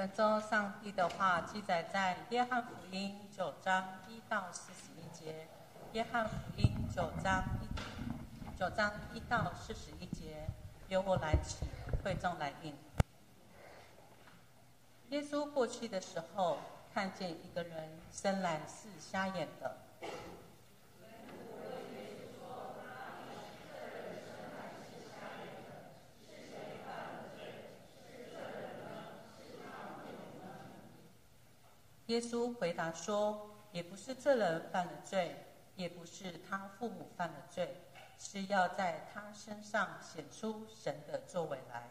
本周上帝的话记载在约翰福音九章一到四十一节。约翰福音九章一九章一到四十一节，由我来请，会众来应。耶稣过去的时候，看见一个人生来是瞎眼的。耶稣回答说：“也不是这人犯了罪，也不是他父母犯了罪，是要在他身上显出神的作为来。”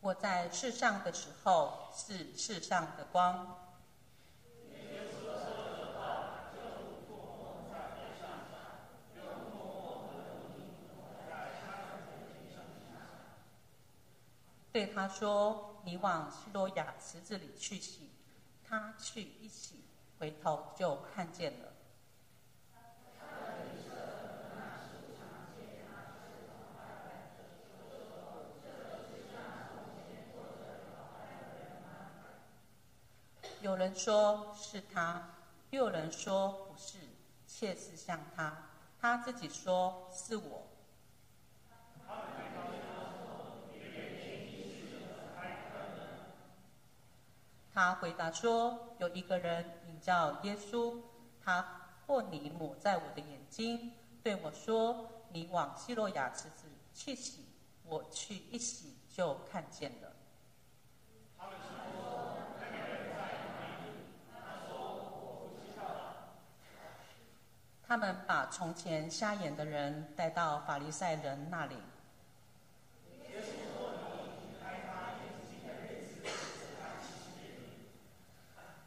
我在世上的时候是世上的光。对他说：“你往西罗亚池子里去洗。”他去一洗，回头就看见了。有人说是他，又有人说不是，切是像他。他自己说是我。他回答说：“有一个人名叫耶稣，他或你抹在我的眼睛，对我说：‘你往希罗亚池子去洗。’我去一洗，就看见了。”他们把从前瞎眼的人带到法利赛人那里。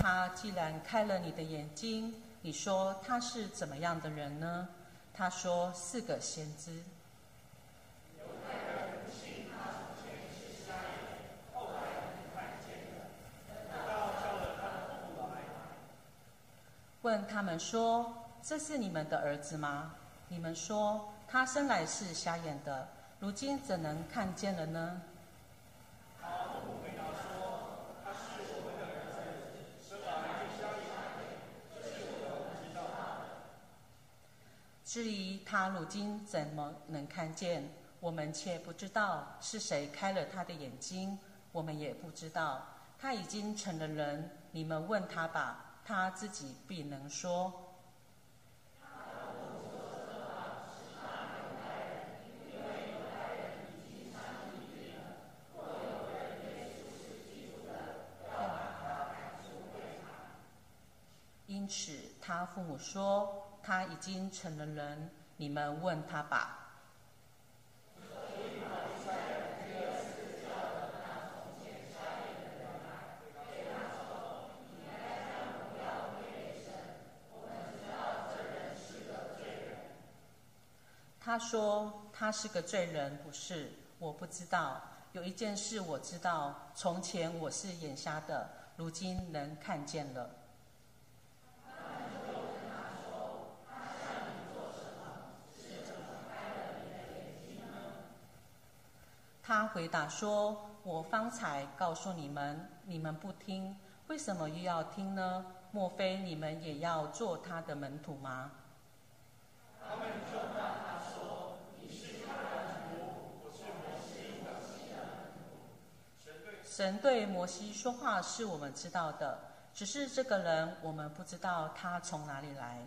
他既然开了你的眼睛，你说他是怎么样的人呢？他说四个先知。问他们说：“这是你们的儿子吗？”你们说他生来是瞎眼的，如今怎能看见了呢？至于他如今怎么能看见，我们却不知道是谁开了他的眼睛，我们也不知道。他已经成了人，你们问他吧，他自己必能说。因此，他父母说。他已经成了人，你们问他吧。他说他是个罪人，不是？我不知道。有一件事我知道，从前我是眼瞎的，如今能看见了。他回答说：“我方才告诉你们，你们不听，为什么又要听呢？莫非你们也要做他的门徒吗？”他们就问他说：“你是他的徒，我是摩西的仆人。”神对摩西说话是我们知道的，只是这个人我们不知道他从哪里来。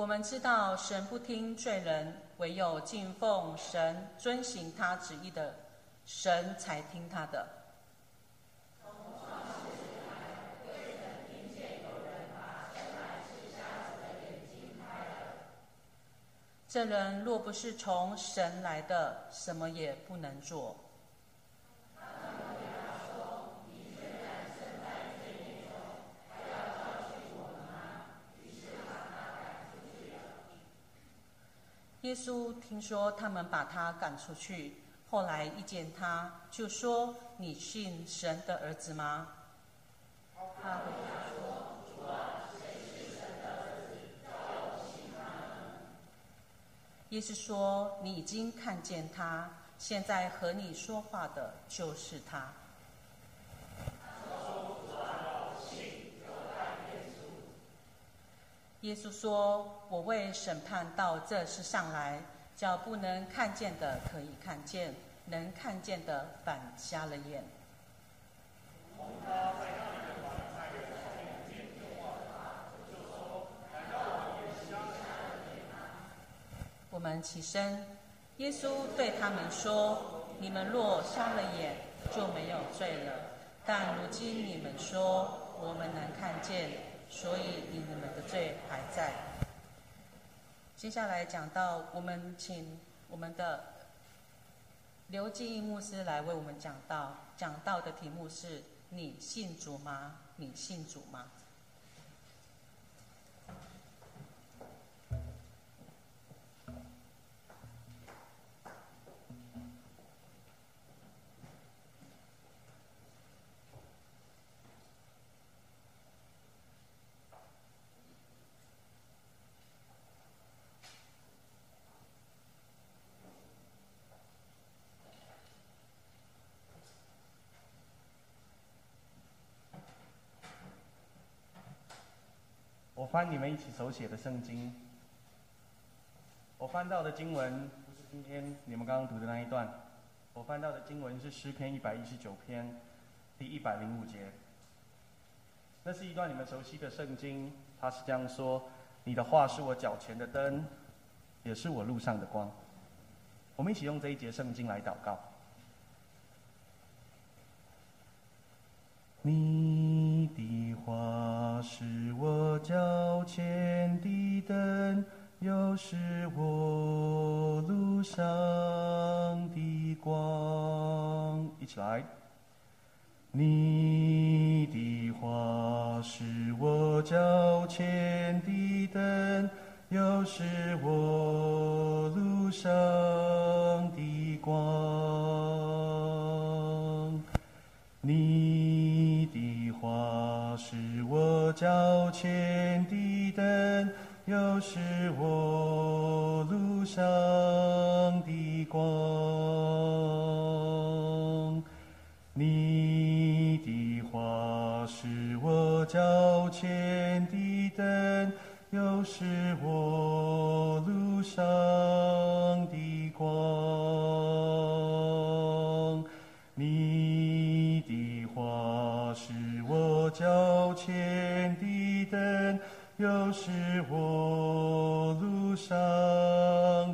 我们知道神不听罪人，唯有敬奉神、遵行他旨意的神才听他的。这人若不是从神来的，什么也不能做。耶稣听说他们把他赶出去，后来遇见他，就说：“你信神的儿子吗？”他回答说：“主啊，谁是神的儿子？叫我信他耶稣说：“你已经看见他，现在和你说话的就是他。”耶稣说：“我为审判到这世上来，叫不能看见的可以看见，能看见的反瞎了眼。”我们起身，耶稣对他们说：“你们若瞎了眼，就没有罪了；但如今你们说，我们能看见。”所以你们。接下来讲到，我们请我们的刘继义牧师来为我们讲到，讲到的题目是：你信主吗？你信主吗？翻你们一起手写的圣经，我翻到的经文不是今天你们刚刚读的那一段，我翻到的经文是诗篇一百一十九篇第一百零五节。那是一段你们熟悉的圣经，它是这样说：“你的话是我脚前的灯，也是我路上的光。”我们一起用这一节圣经来祷告。你前的灯，又是我路上的光。一起来。你的话是我脚前的灯，又是我路上的光。你的话是我脚前，又是我路上的光。你的话是我脚前的灯，又是我路上的光。你的话是我脚前的灯，又是上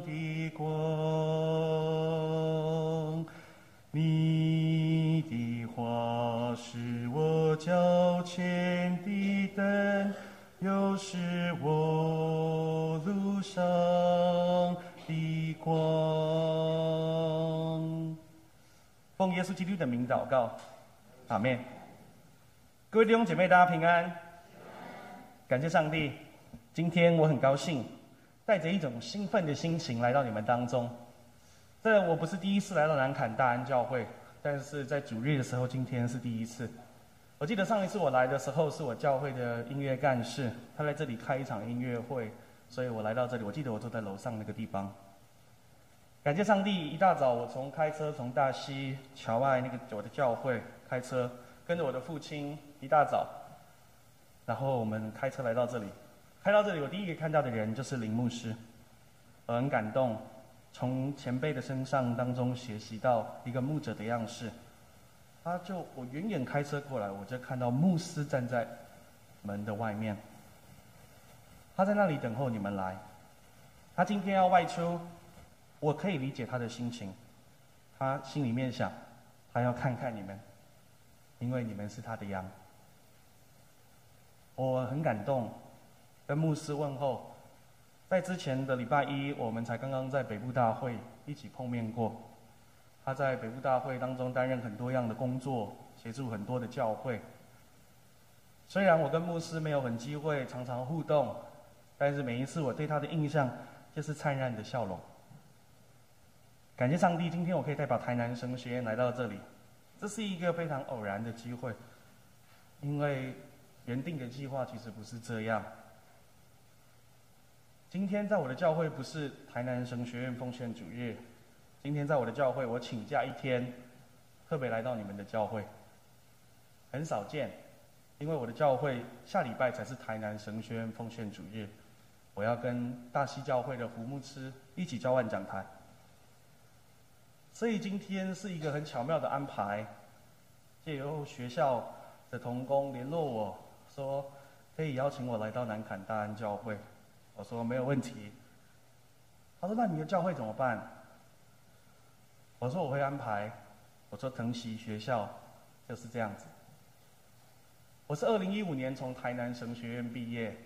的光。你的话是我脚前的灯，又是我路上的光。奉耶稣基督的名祷告，阿门。各位弟兄姐妹，大家平安。感谢上帝，今天我很高兴，带着一种兴奋的心情来到你们当中。这我不是第一次来到南坎大安教会，但是在主日的时候，今天是第一次。我记得上一次我来的时候，是我教会的音乐干事，他在这里开一场音乐会，所以我来到这里。我记得我坐在楼上那个地方。感谢上帝，一大早我从开车从大溪桥外那个我的教会开车，跟着我的父亲一大早，然后我们开车来到这里。看到这里，我第一个看到的人就是林牧师，我很感动，从前辈的身上当中学习到一个牧者的样式。他就我远远开车过来，我就看到牧师站在门的外面。他在那里等候你们来。他今天要外出，我可以理解他的心情。他心里面想，他要看看你们，因为你们是他的羊。我很感动，跟牧师问候。在之前的礼拜一，我们才刚刚在北部大会一起碰面过。他在北部大会当中担任很多样的工作，协助很多的教会。虽然我跟牧师没有很机会常常互动，但是每一次我对他的印象就是灿烂的笑容。感谢上帝，今天我可以代表台南神学院来到这里，这是一个非常偶然的机会，因为原定的计划其实不是这样。今天在我的教会不是台南神学院奉献主日，今天在我的教会我请假一天，特别来到你们的教会，很少见，因为我的教会下礼拜才是台南神学院奉献主日，我要跟大溪教会的胡牧师一起交换讲台，所以今天是一个很巧妙的安排，借由学校的同工联络我说，可以邀请我来到南坎大安教会。我说没有问题。他说：“那你的教会怎么办？”我说：“我会安排。”我说：“藤溪学校就是这样子。”我是二零一五年从台南神学院毕业，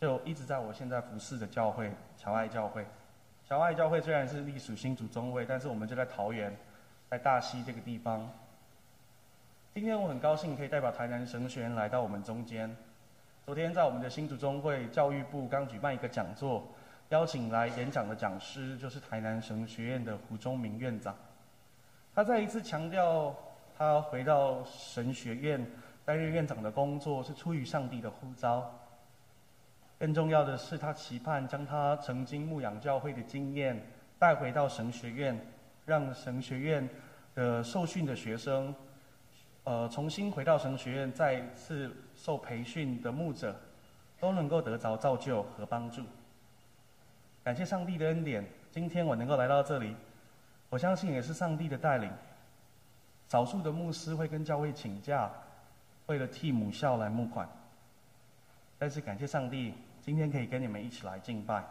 就一直在我现在服侍的教会乔爱教会。乔爱教会虽然是隶属新主中卫，但是我们就在桃园，在大溪这个地方。今天我很高兴可以代表台南神学院来到我们中间。昨天在我们的新竹中会教育部刚举办一个讲座，邀请来演讲的讲师就是台南神学院的胡忠明院长。他再一次强调，他回到神学院担任院长的工作是出于上帝的呼召。更重要的是，他期盼将他曾经牧养教会的经验带回到神学院，让神学院的受训的学生。呃，重新回到神学院，再次受培训的牧者，都能够得着造就和帮助。感谢上帝的恩典，今天我能够来到这里，我相信也是上帝的带领。少数的牧师会跟教会请假，为了替母校来募款。但是感谢上帝，今天可以跟你们一起来敬拜。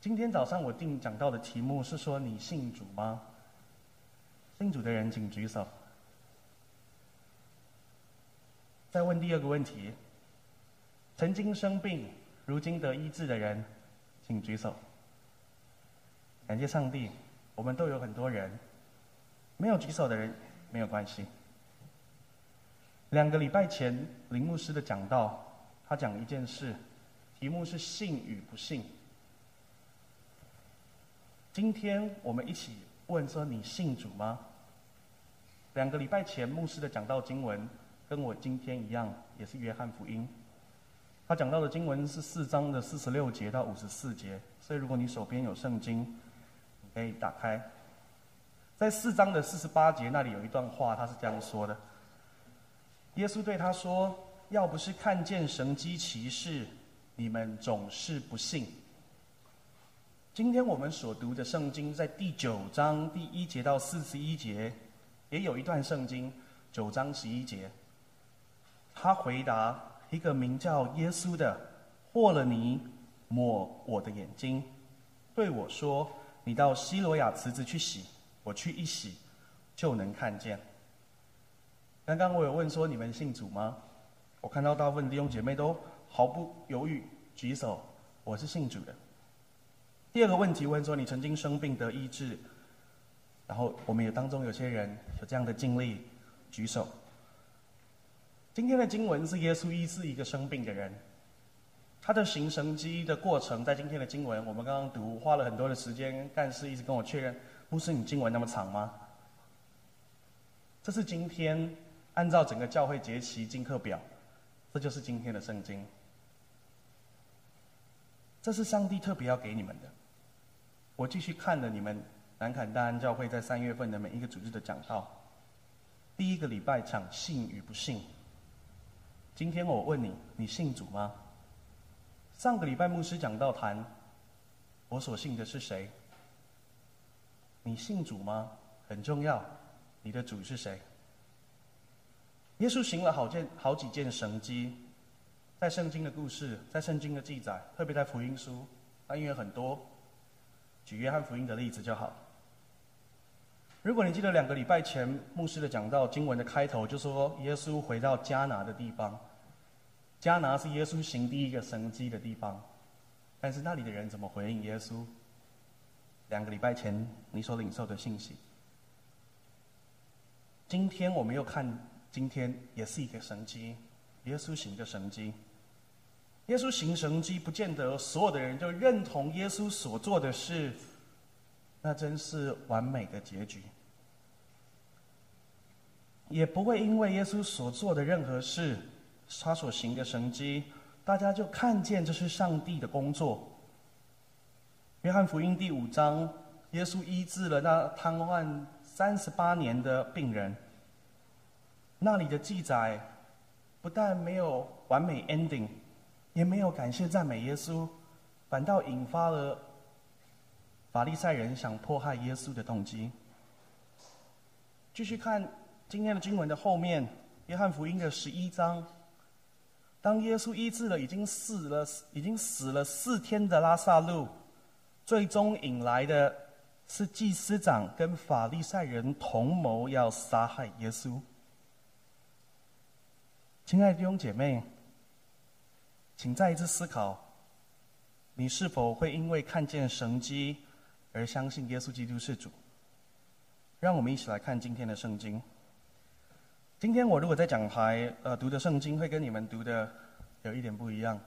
今天早上我定讲到的题目是说：你信主吗？信主的人请举手。再问第二个问题：曾经生病，如今得医治的人，请举手。感谢上帝，我们都有很多人，没有举手的人没有关系。两个礼拜前，林牧师的讲道，他讲一件事，题目是“信与不信”。今天我们一起问说：“你信主吗？”两个礼拜前，牧师的讲道经文。跟我今天一样，也是约翰福音。他讲到的经文是四章的四十六节到五十四节，所以如果你手边有圣经，你可以打开。在四章的四十八节那里有一段话，他是这样说的：耶稣对他说：“要不是看见神机骑士，你们总是不信。”今天我们所读的圣经在第九章第一节到四十一节，也有一段圣经，九章十一节。他回答：“一个名叫耶稣的，和了泥抹我的眼睛，对我说：‘你到希罗亚池子去洗。’我去一洗，就能看见。”刚刚我有问说：“你们信主吗？”我看到大部分弟兄姐妹都毫不犹豫举手：“我是信主的。”第二个问题问说：“你曾经生病得医治？”然后我们也当中有些人有这样的经历，举手。今天的经文是耶稣医治一个生病的人，他的行神迹的过程，在今天的经文我们刚刚读，花了很多的时间，但是一直跟我确认，不是你经文那么长吗？这是今天按照整个教会节期进课表，这就是今天的圣经，这是上帝特别要给你们的。我继续看了你们南坎大安教会在三月份的每一个组织的讲道，第一个礼拜讲信与不信。今天我问你，你信主吗？上个礼拜牧师讲到谈，我所信的是谁？你信主吗？很重要，你的主是谁？耶稣行了好件好几件神迹，在圣经的故事，在圣经的记载，特别在福音书，啊，因为很多，举约翰福音的例子就好。如果你记得两个礼拜前牧师的讲到经文的开头，就说耶稣回到迦拿的地方，迦拿是耶稣行第一个神迹的地方，但是那里的人怎么回应耶稣？两个礼拜前你所领受的信息，今天我们又看，今天也是一个神迹，耶稣行的神迹。耶稣行神迹，不见得所有的人就认同耶稣所做的事，那真是完美的结局。也不会因为耶稣所做的任何事，他所行的神迹，大家就看见这是上帝的工作。约翰福音第五章，耶稣医治了那瘫痪三十八年的病人。那里的记载，不但没有完美 ending，也没有感谢赞美耶稣，反倒引发了法利赛人想迫害耶稣的动机。继续看今天的经文的后面，约翰福音的十一章，当耶稣医治了已经死了、已经死了四天的拉萨路。最终引来的是祭司长跟法利赛人同谋要杀害耶稣。亲爱的弟兄姐妹，请再一次思考：你是否会因为看见神迹而相信耶稣基督是主？让我们一起来看今天的圣经。今天我如果在讲台呃读的圣经，会跟你们读的有一点不一样。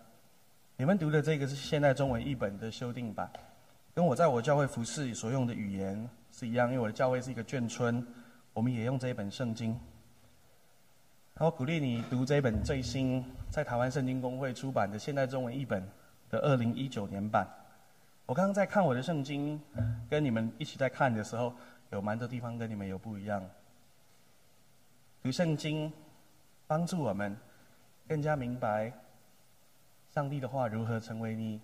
你们读的这个是现代中文译本的修订版。跟我在我教会服侍所用的语言是一样，因为我的教会是一个眷村，我们也用这一本圣经。然后鼓励你读这一本最新在台湾圣经公会出版的现代中文译本的二零一九年版。我刚刚在看我的圣经，跟你们一起在看的时候，有蛮多地方跟你们有不一样。读圣经帮助我们更加明白上帝的话如何成为你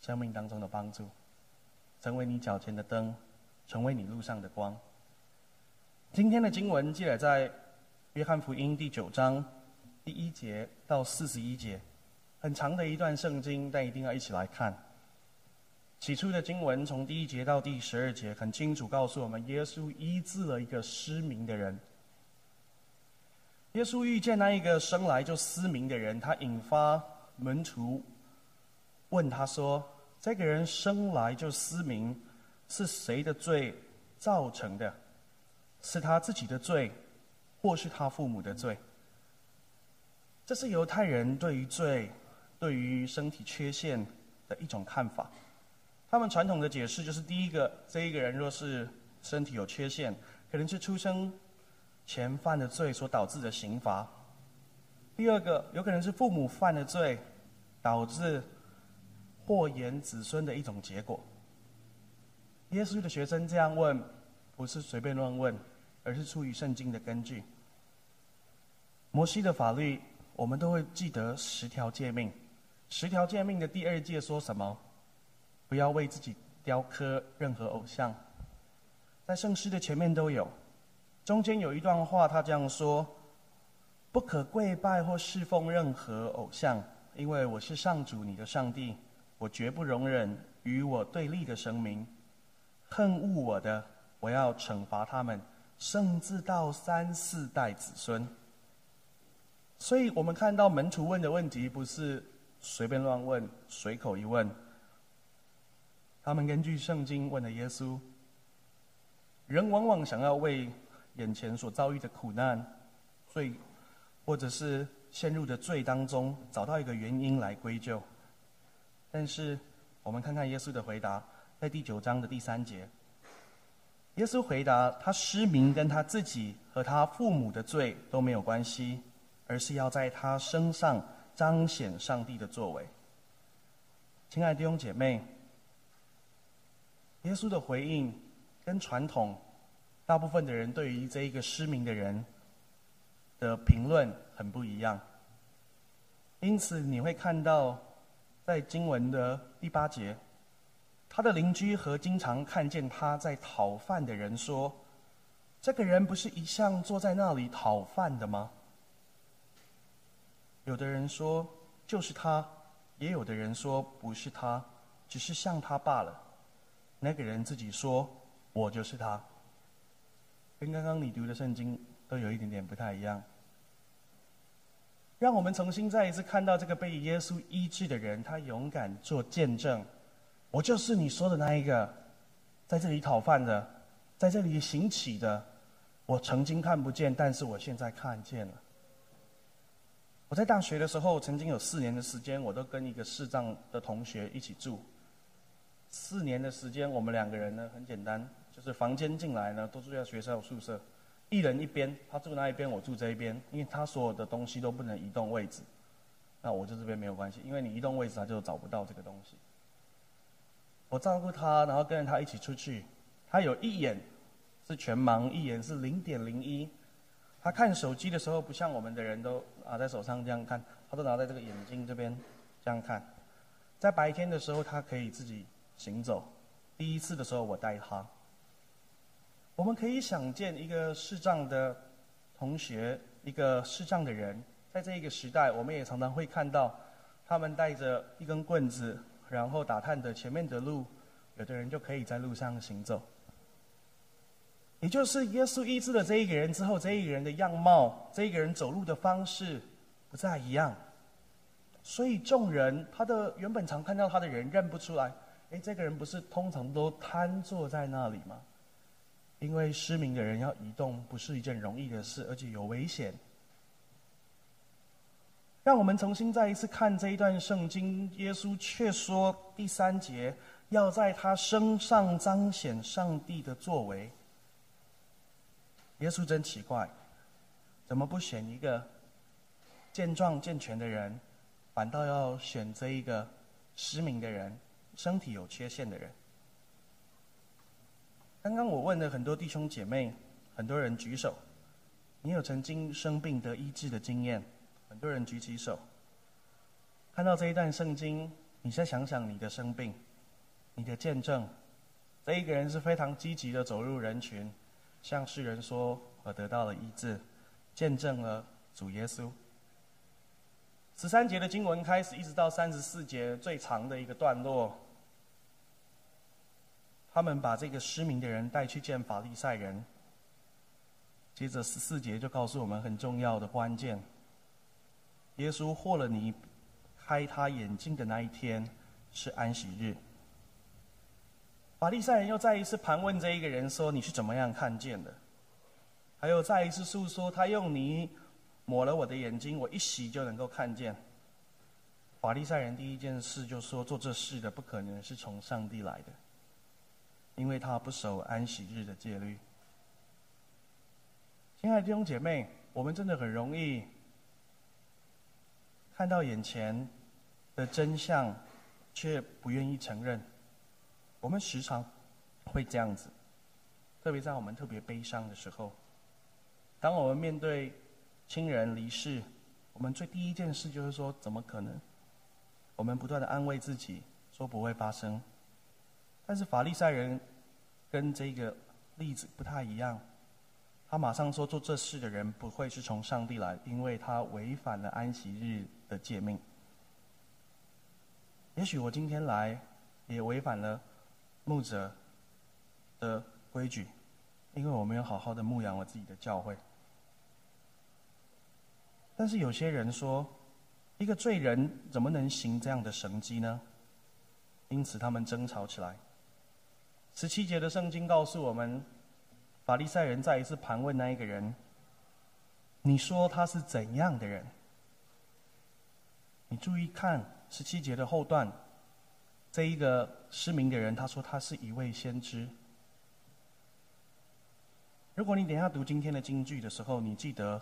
生命当中的帮助。成为你脚前的灯，成为你路上的光。今天的经文记载在约翰福音第九章第一节到四十一节，很长的一段圣经，但一定要一起来看。起初的经文从第一节到第十二节，很清楚告诉我们，耶稣医治了一个失明的人。耶稣遇见那一个生来就失明的人，他引发门徒问他说。这个人生来就失明，是谁的罪造成的？是他自己的罪，或是他父母的罪？这是犹太人对于罪、对于身体缺陷的一种看法。他们传统的解释就是：第一个，这一个人若是身体有缺陷，可能是出生前犯的罪所导致的刑罚；第二个，有可能是父母犯的罪导致。祸延子孙的一种结果。耶稣的学生这样问，不是随便乱问，而是出于圣经的根据。摩西的法律，我们都会记得十条诫命。十条诫命的第二诫说什么？不要为自己雕刻任何偶像。在圣诗的前面都有，中间有一段话，他这样说：不可跪拜或侍奉任何偶像，因为我是上主你的上帝。我绝不容忍与我对立的生民，恨恶我的，我要惩罚他们，甚至到三四代子孙。所以我们看到门徒问的问题，不是随便乱问、随口一问，他们根据圣经问了耶稣。人往往想要为眼前所遭遇的苦难、罪，或者是陷入的罪当中，找到一个原因来归咎。但是，我们看看耶稣的回答，在第九章的第三节。耶稣回答：“他失明跟他自己和他父母的罪都没有关系，而是要在他身上彰显上帝的作为。”亲爱的弟兄姐妹，耶稣的回应跟传统大部分的人对于这一个失明的人的评论很不一样，因此你会看到。在经文的第八节，他的邻居和经常看见他在讨饭的人说：“这个人不是一向坐在那里讨饭的吗？”有的人说：“就是他；也有的人说不是他，只是像他罢了。那个人自己说：“我就是他。”跟刚刚你读的圣经都有一点点不太一样。让我们重新再一次看到这个被耶稣医治的人，他勇敢做见证：“我就是你说的那一个，在这里讨饭的，在这里行乞的。我曾经看不见，但是我现在看见了。”我在大学的时候，曾经有四年的时间，我都跟一个视障的同学一起住。四年的时间，我们两个人呢，很简单，就是房间进来呢，都住在学校宿舍，一人一边，他住那一边，我住这一边，因为他所有的东西都不能移动位置，那我就这边没有关系，因为你移动位置，他就找不到这个东西。我照顾他，然后跟着他一起出去，他有一眼是全盲，一眼是零点零一，他看手机的时候，不像我们的人都拿在手上这样看，他都拿在这个眼睛这边这样看，在白天的时候，他可以自己。行走，第一次的时候我带他。我们可以想见一个视障的同学，一个视障的人，在这一个时代，我们也常常会看到，他们带着一根棍子，然后打探着前面的路，有的人就可以在路上行走。也就是耶稣医治了这一个人之后，这一个人的样貌，这一个人走路的方式不再一样，所以众人他的原本常看到他的人认不出来。哎，这个人不是通常都瘫坐在那里吗？因为失明的人要移动不是一件容易的事，而且有危险。让我们重新再一次看这一段圣经，耶稣却说第三节要在他身上彰显上帝的作为。耶稣真奇怪，怎么不选一个健壮健全的人，反倒要选这一个失明的人？身体有缺陷的人。刚刚我问了很多弟兄姐妹，很多人举手。你有曾经生病得医治的经验？很多人举起手。看到这一段圣经，你再想想你的生病，你的见证。这一个人是非常积极的走入人群，向世人说：“我得到了医治，见证了主耶稣。”十三节的经文开始，一直到三十四节最长的一个段落。他们把这个失明的人带去见法利赛人。接着十四节就告诉我们很重要的关键：耶稣获了你开他眼睛的那一天是安息日。法利赛人又再一次盘问这一个人说：“你是怎么样看见的？”还有再一次诉说他用泥抹了我的眼睛，我一洗就能够看见。法利赛人第一件事就说：“做这事的不可能是从上帝来的。”因为他不守安息日的戒律。亲爱的弟兄姐妹，我们真的很容易看到眼前的真相，却不愿意承认。我们时常会这样子，特别在我们特别悲伤的时候，当我们面对亲人离世，我们最第一件事就是说：怎么可能？我们不断的安慰自己，说不会发生。但是法利赛人跟这个例子不太一样，他马上说做这事的人不会是从上帝来，因为他违反了安息日的诫命。也许我今天来也违反了牧者的规矩，因为我没有好好的牧养我自己的教会。但是有些人说，一个罪人怎么能行这样的神迹呢？因此他们争吵起来。十七节的圣经告诉我们，法利赛人再一次盘问那一个人：“你说他是怎样的人？”你注意看十七节的后段，这一个失明的人他说他是一位先知。如果你等下读今天的京剧的时候，你记得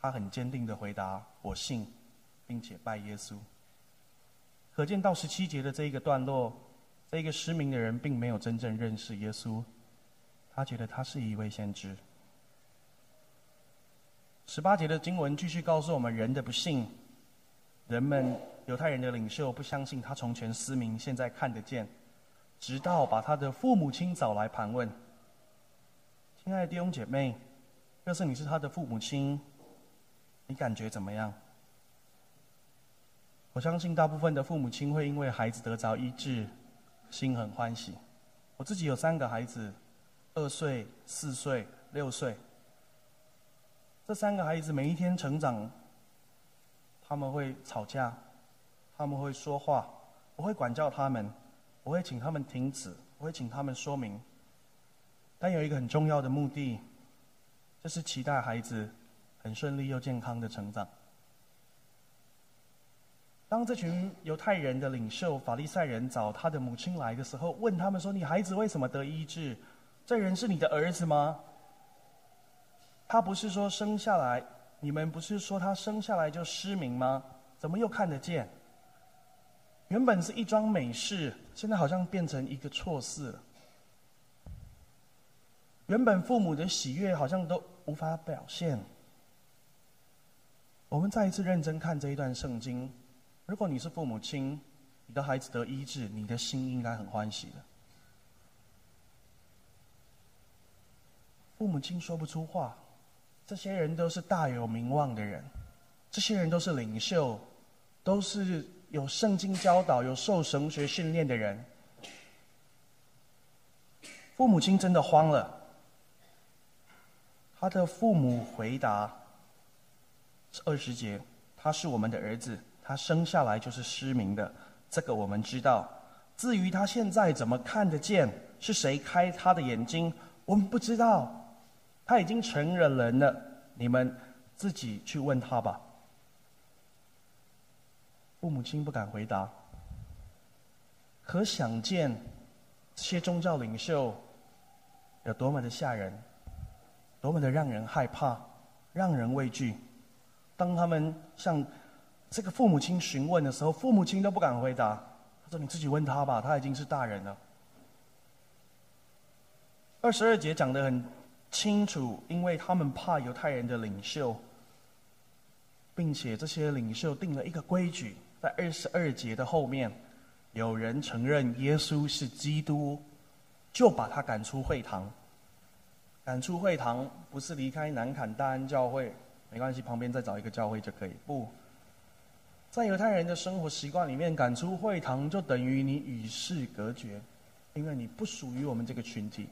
他很坚定的回答：“我信，并且拜耶稣。”可见到十七节的这一个段落。这个失明的人并没有真正认识耶稣，他觉得他是一位先知。十八节的经文继续告诉我们人的不幸，人们犹太人的领袖不相信他从前失明，现在看得见，直到把他的父母亲找来盘问。亲爱的弟兄姐妹，要是你是他的父母亲，你感觉怎么样？我相信大部分的父母亲会因为孩子得着医治，心很欢喜。我自己有三个孩子，二岁、四岁、六岁。这三个孩子每一天成长，他们会吵架，他们会说话，我会管教他们，我会请他们停止，我会请他们说明。但有一个很重要的目的，就是期待孩子很顺利又健康的成长。当这群犹太人的领袖法利赛人找他的母亲来的时候，问他们说：“你孩子为什么得医治？这人是你的儿子吗？他不是说生下来，你们不是说他生下来就失明吗？怎么又看得见？原本是一桩美事，现在好像变成一个错事了。原本父母的喜悦好像都无法表现。我们再一次认真看这一段圣经。”如果你是父母亲，你的孩子得医治，你的心应该很欢喜的。父母亲说不出话，这些人都是大有名望的人，这些人都是领袖，都是有圣经教导、有受神学训练的人。父母亲真的慌了。他的父母回答：二十节，他是我们的儿子。他生下来就是失明的，这个我们知道。至于他现在怎么看得见，是谁开他的眼睛，我们不知道。他已经成人人了，你们自己去问他吧。父母亲不敢回答，可想见这些宗教领袖有多么的吓人，多么的让人害怕，让人畏惧。当他们向这个父母亲询问的时候，父母亲都不敢回答。他说：“你自己问他吧，他已经是大人了。”二十二节讲得很清楚，因为他们怕犹太人的领袖，并且这些领袖定了一个规矩，在二十二节的后面，有人承认耶稣是基督，就把他赶出会堂。赶出会堂不是离开南坎大安教会，没关系，旁边再找一个教会就可以。不。在犹太人的生活习惯里面，赶出会堂就等于你与世隔绝，因为你不属于我们这个群体。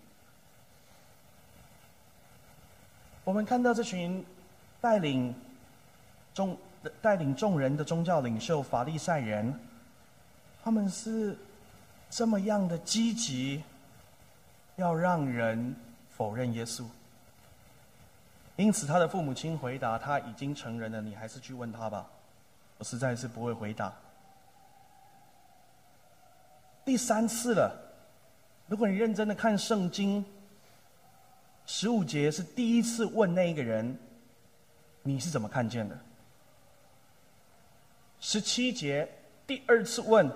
我们看到这群带领众带领众人的宗教领袖法利赛人，他们是这么样的积极，要让人否认耶稣。因此，他的父母亲回答：“他已经成人了，你还是去问他吧。”我实在是不会回答。第三次了，如果你认真的看圣经，十五节是第一次问那一个人，你是怎么看见的？十七节第二次问，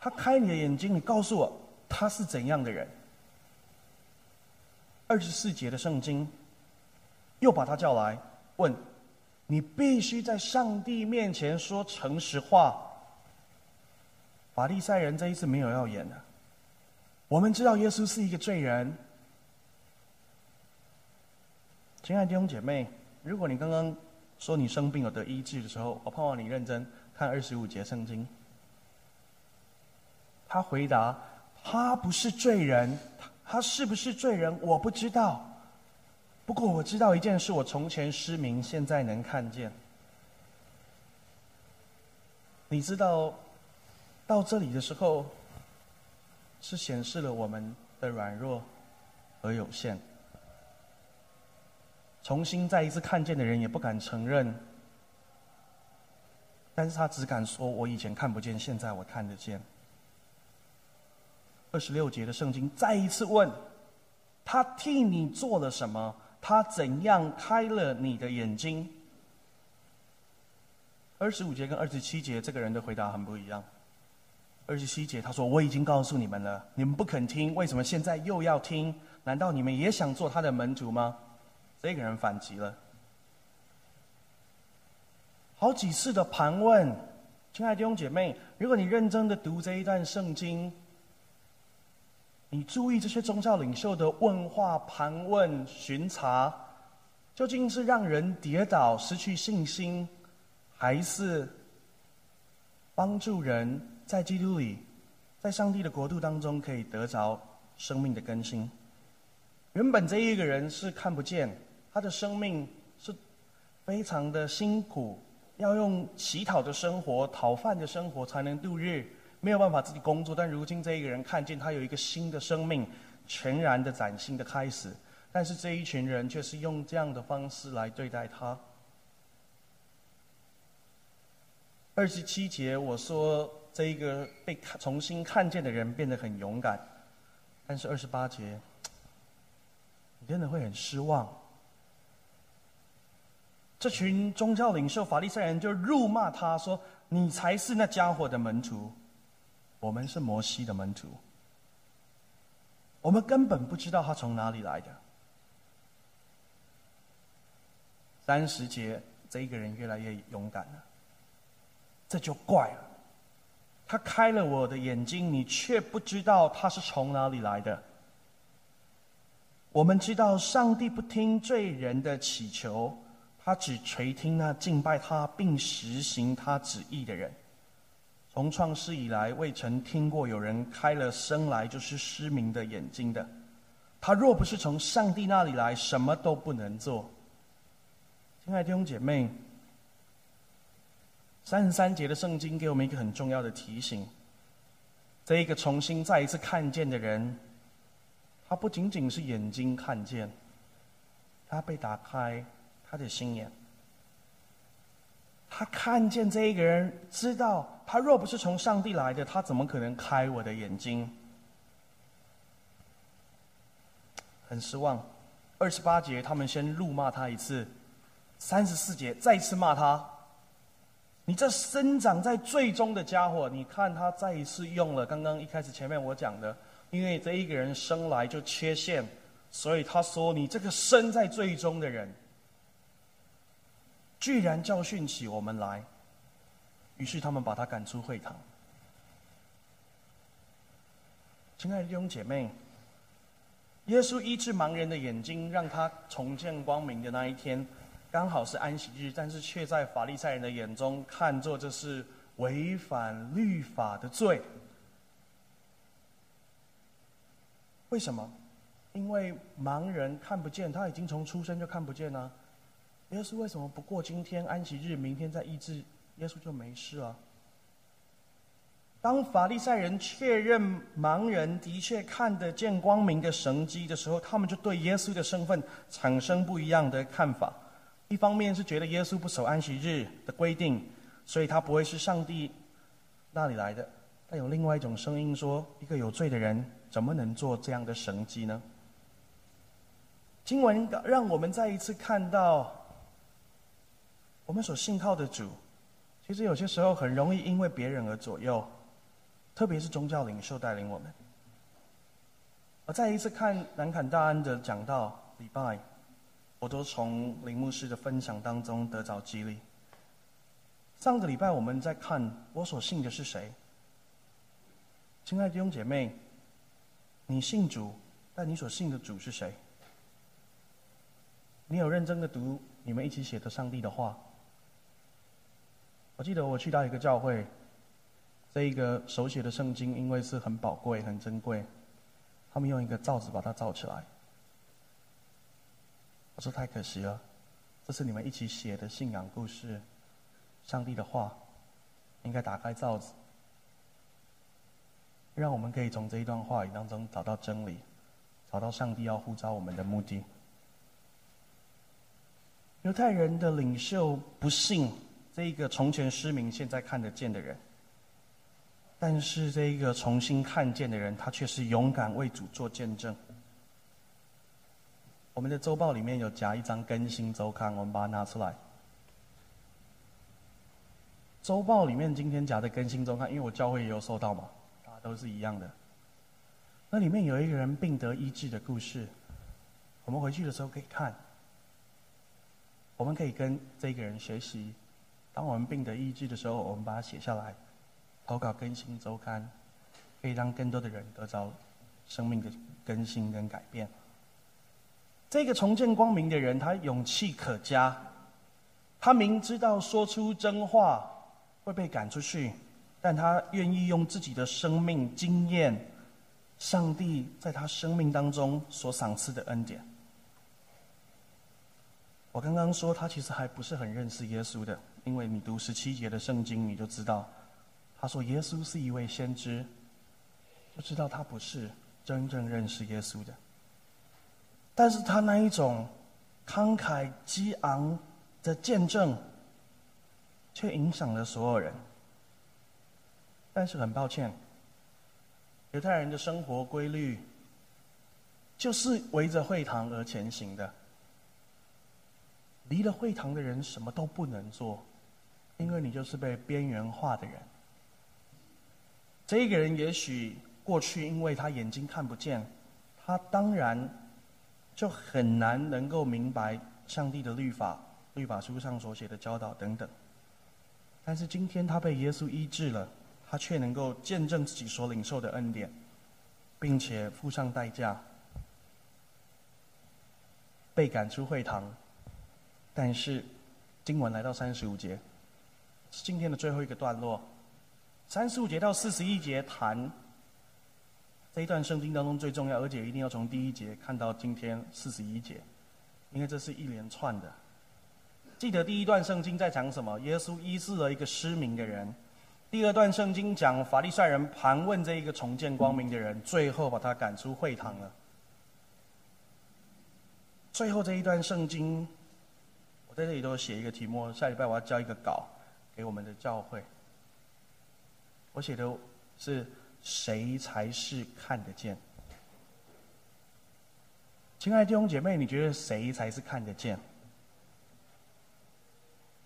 他开你的眼睛，你告诉我他是怎样的人？二十四节的圣经又把他叫来问。你必须在上帝面前说诚实话。法利赛人这一次没有要演的。我们知道耶稣是一个罪人。亲爱的弟兄姐妹，如果你刚刚说你生病有得医治的时候，我盼望你认真看二十五节圣经。他回答：“他不是罪人，他是不是罪人？我不知道。”不过我知道一件事：我从前失明，现在能看见。你知道，到这里的时候，是显示了我们的软弱和有限。重新再一次看见的人也不敢承认，但是他只敢说：“我以前看不见，现在我看得见。”二十六节的圣经再一次问：“他替你做了什么？”他怎样开了你的眼睛？二十五节跟二十七节，这个人的回答很不一样。二十七节他说：“我已经告诉你们了，你们不肯听，为什么现在又要听？难道你们也想做他的门徒吗？”这个人反击了，好几次的盘问，亲爱的弟兄姐妹，如果你认真的读这一段圣经。你注意这些宗教领袖的问话、盘问、巡查，究竟是让人跌倒、失去信心，还是帮助人在基督里，在上帝的国度当中可以得着生命的更新。原本这一个人是看不见，他的生命是非常的辛苦，要用乞讨的生活、讨饭的生活才能度日，没有办法自己工作。但如今这一个人看见他有一个新的生命，全然的崭新的开始。但是这一群人却是用这样的方式来对待他。二十七节我说这一个被重新看见的人变得很勇敢，但是二十八节，你真的会很失望。这群宗教领袖法利赛人就辱骂他说：“你才是那家伙的门徒，我们是摩西的门徒，我们根本不知道他从哪里来的。”三十节，这一个人越来越勇敢了。这就怪了，他开了我的眼睛，你却不知道他是从哪里来的。我们知道上帝不听罪人的祈求，他只垂听那敬拜他并实行他旨意的人。从创世以来，未曾听过有人开了生来就是失明的眼睛的。他若不是从上帝那里来，什么都不能做。亲爱的弟兄姐妹。三十三节的圣经给我们一个很重要的提醒：这一个重新再一次看见的人，他不仅仅是眼睛看见，他被打开他的心眼。他看见这一个人，知道他若不是从上帝来的，他怎么可能开我的眼睛？很失望。二十八节，他们先怒骂他一次；三十四节，再次骂他。你这生长在最终的家伙，你看他再一次用了刚刚一开始前面我讲的，因为这一个人生来就缺陷，所以他说你这个生在最终的人，居然教训起我们来，于是他们把他赶出会堂。亲爱的弟兄姐妹，耶稣医治盲人的眼睛，让他重见光明的那一天。刚好是安息日，但是却在法利赛人的眼中看作这是违反律法的罪。为什么？因为盲人看不见，他已经从出生就看不见了。耶稣为什么不过今天安息日，明天再医治，耶稣就没事了？当法利赛人确认盲人的确看得见光明的神迹的时候，他们就对耶稣的身份产生不一样的看法。一方面是觉得耶稣不守安息日的规定，所以他不会是上帝那里来的。但有另外一种声音说，一个有罪的人怎么能做这样的神迹呢？经文让我们再一次看到，我们所信靠的主，其实有些时候很容易因为别人而左右，特别是宗教领袖带领我们。我再一次看南坎大安的讲道礼拜。我都从林牧师的分享当中得着激励。上个礼拜我们在看我所信的是谁？亲爱的弟兄姐妹，你信主，但你所信的主是谁？你有认真的读你们一起写的上帝的话？我记得我去到一个教会，这一个手写的圣经，因为是很宝贵、很珍贵，他们用一个罩子把它罩起来。我说太可惜了，这是你们一起写的信仰故事，上帝的话，应该打开罩子，让我们可以从这一段话语当中找到真理，找到上帝要呼召我们的目的。犹太人的领袖不信这一个从前失明现在看得见的人，但是这一个重新看见的人，他却是勇敢为主做见证。我们的周报里面有夹一张更新周刊，我们把它拿出来。周报里面今天夹的更新周刊，因为我教会也有收到嘛，啊，都是一样的。那里面有一个人病得医治的故事，我们回去的时候可以看。我们可以跟这个人学习，当我们病得医治的时候，我们把它写下来，投稿更新周刊，可以让更多的人得着生命的更新跟改变。这个重见光明的人，他勇气可嘉。他明知道说出真话会被赶出去，但他愿意用自己的生命经验，上帝在他生命当中所赏赐的恩典。我刚刚说他其实还不是很认识耶稣的，因为你读十七节的圣经，你就知道，他说耶稣是一位先知，就知道他不是真正认识耶稣的。但是他那一种慷慨激昂的见证，却影响了所有人。但是很抱歉，犹太人的生活规律就是围着会堂而前行的。离了会堂的人什么都不能做，因为你就是被边缘化的人。这个人也许过去因为他眼睛看不见，他当然就很难能够明白上帝的律法、律法书上所写的教导等等。但是今天他被耶稣医治了。他却能够见证自己所领受的恩典，并且付上代价，被赶出会堂。但是，经文来到三十五节，今天的最后一个段落。三十五节到四十一节谈这一段圣经当中最重要，而且一定要从第一节看到今天四十一节，因为这是一连串的。记得第一段圣经在讲什么？耶稣医治了一个失明的人。第二段圣经讲法利赛人盘问这一个重见光明的人，最后把他赶出会堂了。最后这一段圣经，我在这里都写一个题目，下礼拜我要交一个稿给我们的教会。我写的是谁才是看得见？亲爱的弟兄姐妹，你觉得谁才是看得见？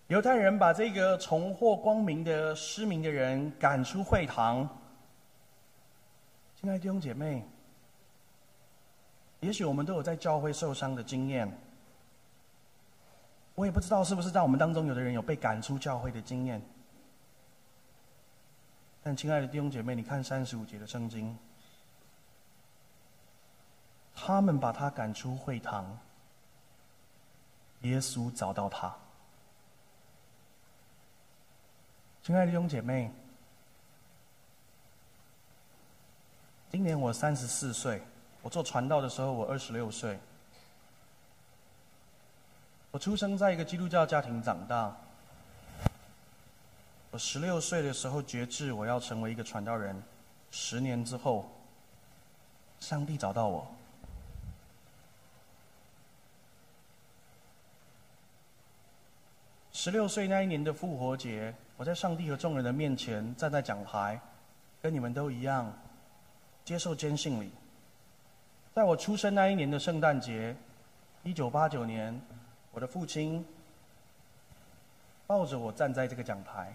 犹太人把这个重获光明的失明的人赶出会堂。亲爱的弟兄姐妹，也许我们都有在教会受伤的经验。我也不知道是不是在我们当中有的人有被赶出教会的经验。但亲爱的弟兄姐妹，你看三十五节的圣经，他们把他赶出会堂，耶稣找到他。亲爱的弟兄姐妹，今年我三十四岁。我做传道的时候，我二十六岁。我出生在一个基督教家庭长大。我十六岁的时候决志，我要成为一个传道人。十年之后，上帝找到我。十六岁那一年的复活节。我在上帝和众人的面前站在讲台，跟你们都一样，接受坚信礼。在我出生那一年的圣诞节，一九八九年，我的父亲抱着我站在这个讲台，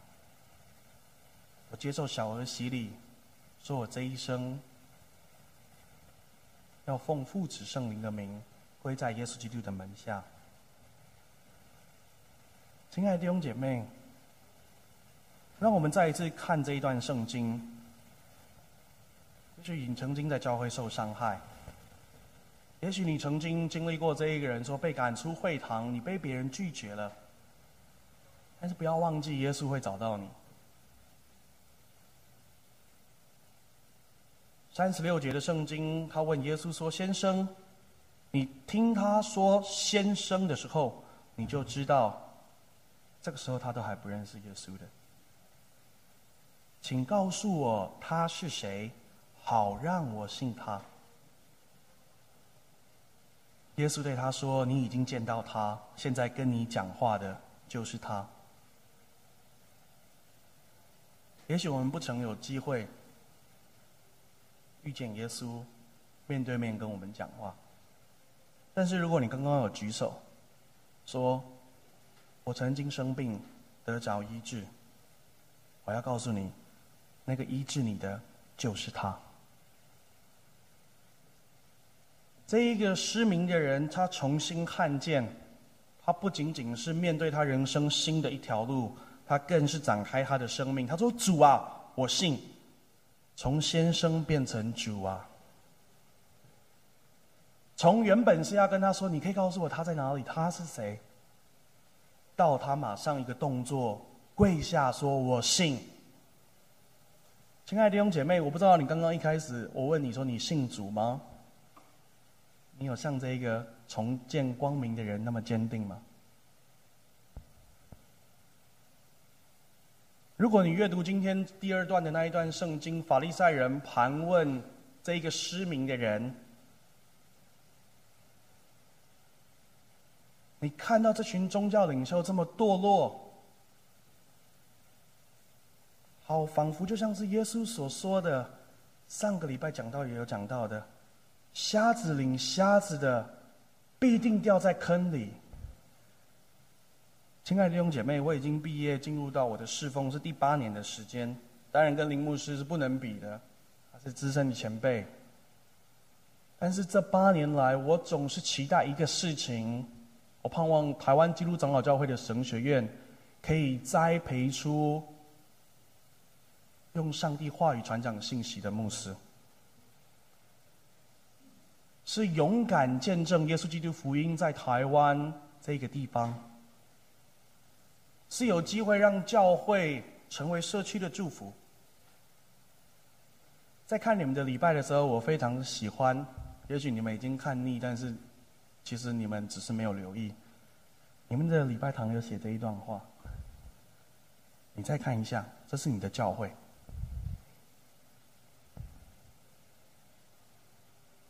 我接受小儿洗礼，说我这一生要奉父子圣灵的名，归在耶稣基督的门下。亲爱的弟兄姐妹。让我们再一次看这一段圣经。也许你曾经在教会受伤害，也许你曾经经历过这一个人说被赶出会堂，你被别人拒绝了。但是不要忘记，耶稣会找到你。三十六节的圣经，他问耶稣说：“先生，你听他说先生的时候，你就知道，这个时候他都还不认识耶稣的。”请告诉我他是谁，好让我信他。耶稣对他说：“你已经见到他，现在跟你讲话的就是他。”也许我们不曾有机会遇见耶稣，面对面跟我们讲话。但是如果你刚刚有举手，说：“我曾经生病，得着医治。”我要告诉你。那个医治你的就是他。这一个失明的人，他重新看见，他不仅仅是面对他人生新的一条路，他更是展开他的生命。他说：“主啊，我信。”从先生变成主啊，从原本是要跟他说：“你可以告诉我他在哪里，他是谁？”到他马上一个动作，跪下说：“我信。”亲爱的弟兄姐妹，我不知道你刚刚一开始我问你说你信主吗？你有像这一个重见光明的人那么坚定吗？如果你阅读今天第二段的那一段圣经，法利赛人盘问这一个失明的人，你看到这群宗教领袖这么堕落。好，仿佛就像是耶稣所说的，上个礼拜讲到也有讲到的，瞎子领瞎子的，必定掉在坑里。亲爱的弟兄姐妹，我已经毕业，进入到我的侍奉是第八年的时间，当然跟林牧师是不能比的，他是资深的前辈。但是这八年来，我总是期待一个事情，我盼望台湾基督长老教会的神学院可以栽培出。用上帝话语传讲信息的牧师，是勇敢见证耶稣基督福音在台湾这个地方，是有机会让教会成为社区的祝福。在看你们的礼拜的时候，我非常喜欢。也许你们已经看腻，但是其实你们只是没有留意。你们的礼拜堂有写这一段话，你再看一下，这是你的教会。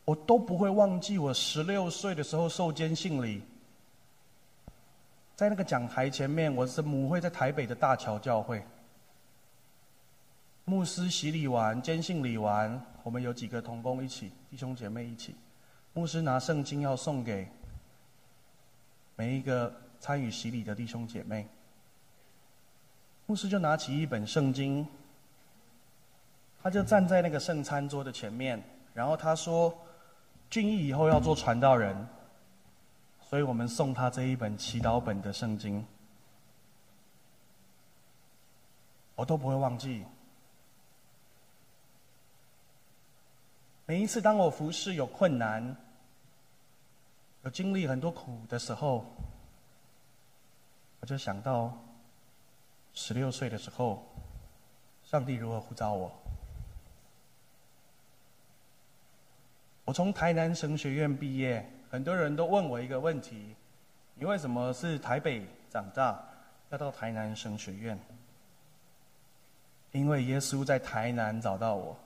我都不会忘记我十六岁的时候受监信礼，在那个讲台前面，我是母会在台北的大桥教会，牧师洗礼完，监信礼完，我们有几个同工一起，弟兄姐妹一起，牧师拿圣经要送给每一个参与洗礼的弟兄姐妹，牧师就拿起一本圣经，他就站在那个圣餐桌的前面，然后他说。俊义以后要做传道人，所以我们送他这一本祈祷本的圣经，我都不会忘记。每一次当我服侍有困难、有经历很多苦的时候，我就想到十六岁的时候，上帝如何呼召我。我从台南神学院毕业，很多人都问我一个问题：你为什么是台北长大，要到台南神学院？因为耶稣在台南找到我。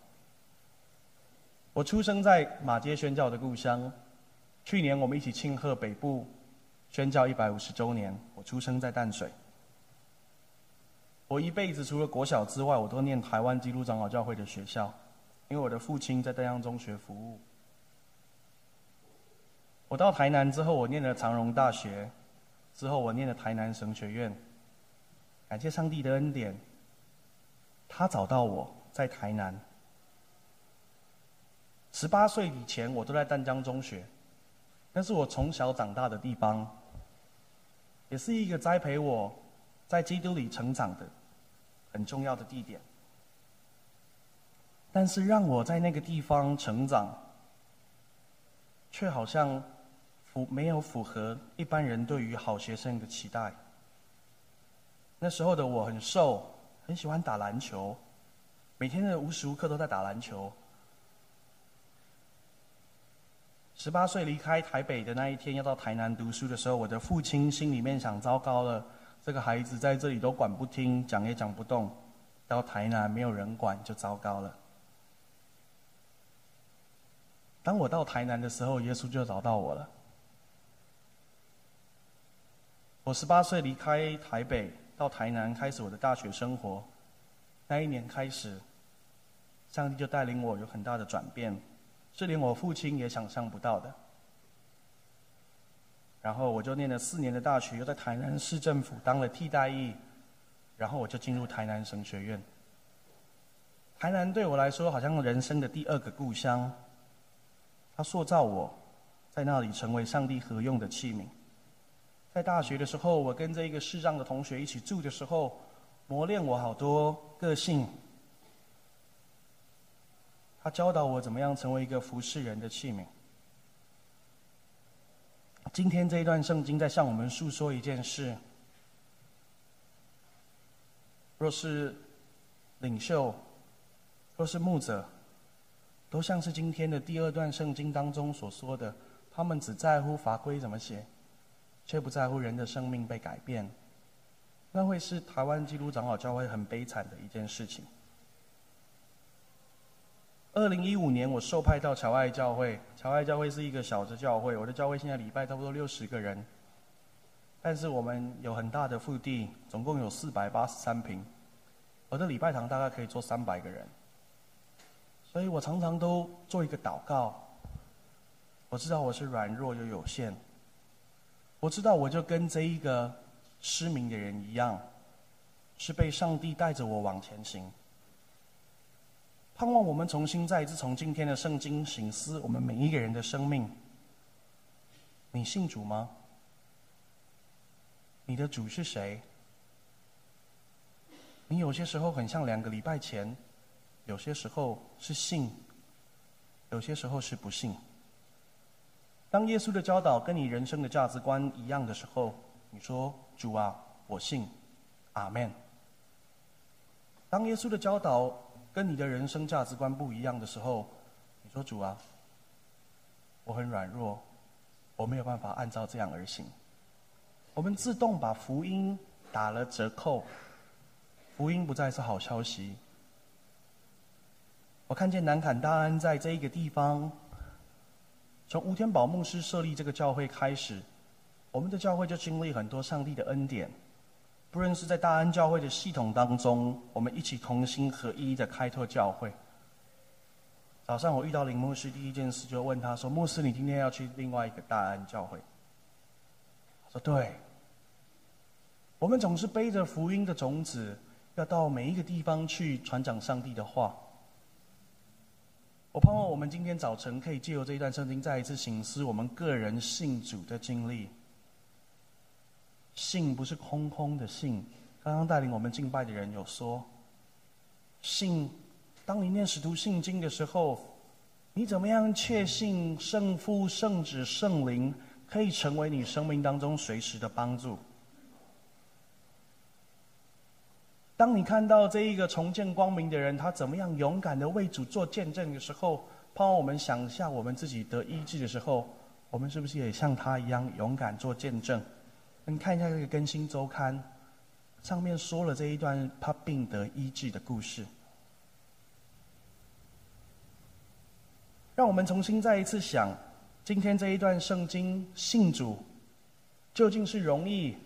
我出生在马街宣教的故乡，去年我们一起庆贺北部宣教一百五十周年。我出生在淡水。我一辈子除了国小之外，我都念台湾基督长老教会的学校，因为我的父亲在丹阳中学服务。我到台南之后，我念了长荣大学，之后我念了台南神学院。感谢上帝的恩典，他找到我在台南。十八岁以前，我都在淡江中学，那是我从小长大的地方，也是一个栽培我在基督里成长的很重要的地点。但是让我在那个地方成长，却好像。没有符合一般人对于好学生的期待。那时候的我很瘦，很喜欢打篮球，每天的无时无刻都在打篮球。十八岁离开台北的那一天，要到台南读书的时候，我的父亲心里面想：糟糕了，这个孩子在这里都管不听，讲也讲不动，到台南没有人管，就糟糕了。当我到台南的时候，耶稣就找到我了。我十八岁离开台北到台南，开始我的大学生活。那一年开始，上帝就带领我有很大的转变，是连我父亲也想象不到的。然后我就念了四年的大学，又在台南市政府当了替代役，然后我就进入台南神学院。台南对我来说，好像人生的第二个故乡。他塑造我，在那里成为上帝合用的器皿。在大学的时候，我跟这一个视障的同学一起住的时候，磨练我好多个性。他教导我怎么样成为一个服侍人的器皿。今天这一段圣经在向我们诉说一件事：若是领袖若是牧者，都像是今天的第二段圣经当中所说的，他们只在乎法规怎么写，却不在乎人的生命被改变，那会是台湾基督长老教会很悲惨的一件事情。二零一五年，我受派到侨爱教会，侨爱教会是一个小的教会，我的教会现在礼拜差不多六十个人，但是我们有很大的腹地，总共有四百八十三平，我的礼拜堂大概可以坐三百个人。所以我常常都做一个祷告。我知道我是软弱又有限，我知道我就跟这一个失明的人一样，是被上帝带着我往前行。盼望我们重新再一次从今天的圣经醒思我们每一个人的生命。你信主吗？你的主是谁？你有些时候很像两个礼拜前。有些时候是信，有些时候是不信。当耶稣的教导跟你人生的价值观一样的时候，你说：“主啊，我信，阿门。”当耶稣的教导跟你的人生价值观不一样的时候，你说：“主啊，我很软弱，我没有办法按照这样而行。”我们自动把福音打了折扣，福音不再是好消息。我看见南坎大安在这一个地方，从吴天宝牧师设立这个教会开始，我们的教会就经历很多上帝的恩典。不论是在大安教会的系统当中，我们一起同心合一的开拓教会。早上我遇到林牧师，第一件事就问他说：“牧师，你今天要去另外一个大安教会？”他说：“对。”我们总是背着福音的种子，要到每一个地方去传讲上帝的话。我盼望我们今天早晨可以借由这一段圣经，再一次醒思我们个人信主的经历。信不是空空的信。刚刚带领我们敬拜的人有说，信，当你念使徒信经的时候，你怎么样确信圣父、圣子、圣灵可以成为你生命当中随时的帮助？当你看到这一个重见光明的人，他怎么样勇敢的为主做见证的时候，盼望我们想一下我们自己得医治的时候，我们是不是也像他一样勇敢做见证？你看一下这个更新周刊，上面说了这一段他病得医治的故事，让我们重新再一次想，今天这一段圣经信主，究竟是容易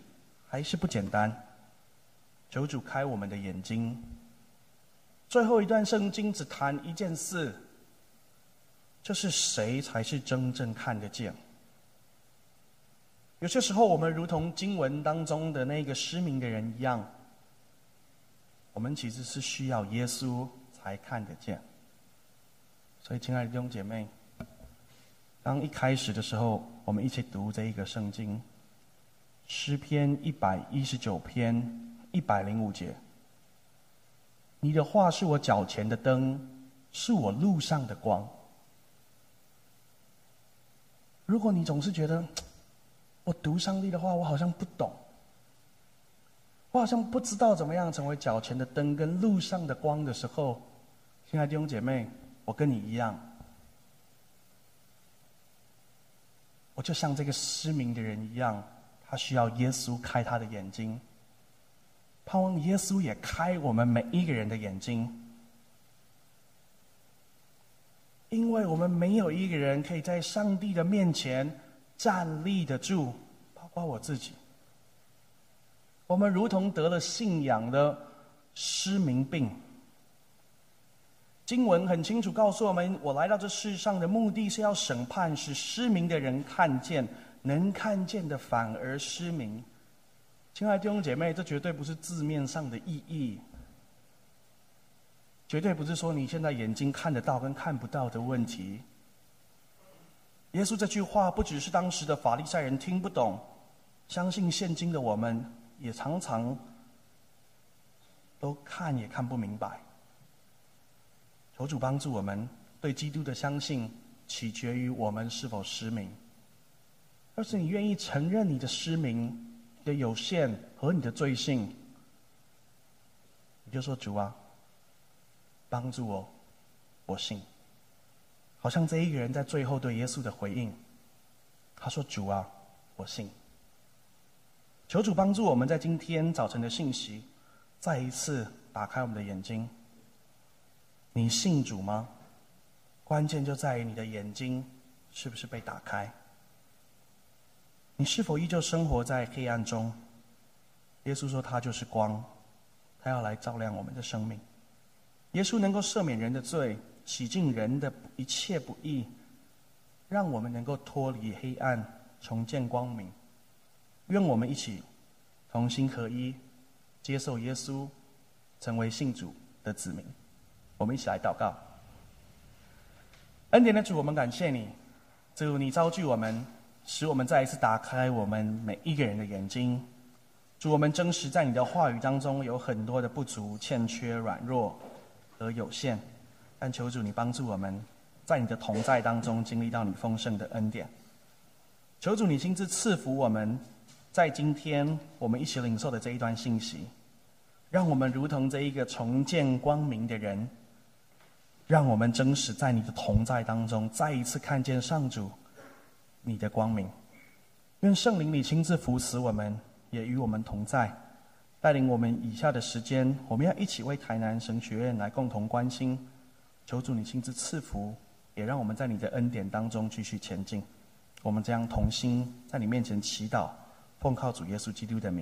还是不简单？求主开我们的眼睛。最后一段圣经只谈一件事，就是谁才是真正看得见。有些时候，我们如同经文当中的那个失明的人一样，我们其实是需要耶稣才看得见。所以，亲爱的弟兄姐妹，当一开始的时候，我们一起读这一个圣经，诗篇一百一十九篇。一百零五节，你的话是我脚前的灯，是我路上的光。如果你总是觉得 我读上帝的话，我好像不懂，我好像不知道怎么样成为脚前的灯跟路上的光的时候，亲爱的弟兄姐妹，我跟你一样，我就像这个失明的人一样，他需要耶稣开他的眼睛。盼望耶稣也开我们每一个人的眼睛，因为我们没有一个人可以在上帝的面前站立得住，包括我自己。我们如同得了信仰的失明病。经文很清楚告诉我们，我来到这世上的目的是要审判，使失明的人看见，能看见的反而失明。亲爱的弟兄姐妹，这绝对不是字面上的意义，绝对不是说你现在眼睛看得到跟看不到的问题。耶稣这句话不只是当时的法利赛人听不懂，相信现今的我们也常常都看也看不明白。求主帮助我们，对基督的相信取决于我们是否失明。要是你愿意承认你的失明。的有限和你的罪性，你就说主啊，帮助我我信。”好像这一个人在最后对耶稣的回应，他说：“主啊，我信。”求主帮助我们在今天早晨的信息，再一次打开我们的眼睛。你信主吗？关键就在于你的眼睛是不是被打开。你是否依旧生活在黑暗中？耶稣说他就是光，他要来照亮我们的生命。耶稣能够赦免人的罪，洗净人的一切不义，让我们能够脱离黑暗，重见光明。愿我们一起同心合一，接受耶稣，成为信主的子民。我们一起来祷告。恩典的主，我们感谢你，主你召聚我们，使我们再一次打开我们每一个人的眼睛。主，我们真实在你的话语当中有很多的不足、欠缺、软弱和有限，但求主你帮助我们，在你的同在当中经历到你丰盛的恩典。求主你亲自赐福我们。在今天我们一起领受的这一段信息，让我们如同这一个重见光明的人，让我们真实在你的同在当中，再一次看见上主你的光明。愿圣灵你亲自扶持我们，也与我们同在，带领我们以下的时间，我们要一起为台南神学院来共同关心。求主你亲自赐福，也让我们在你的恩典当中继续前进。我们将同心在你面前祈祷。奉靠主耶稣基督的名。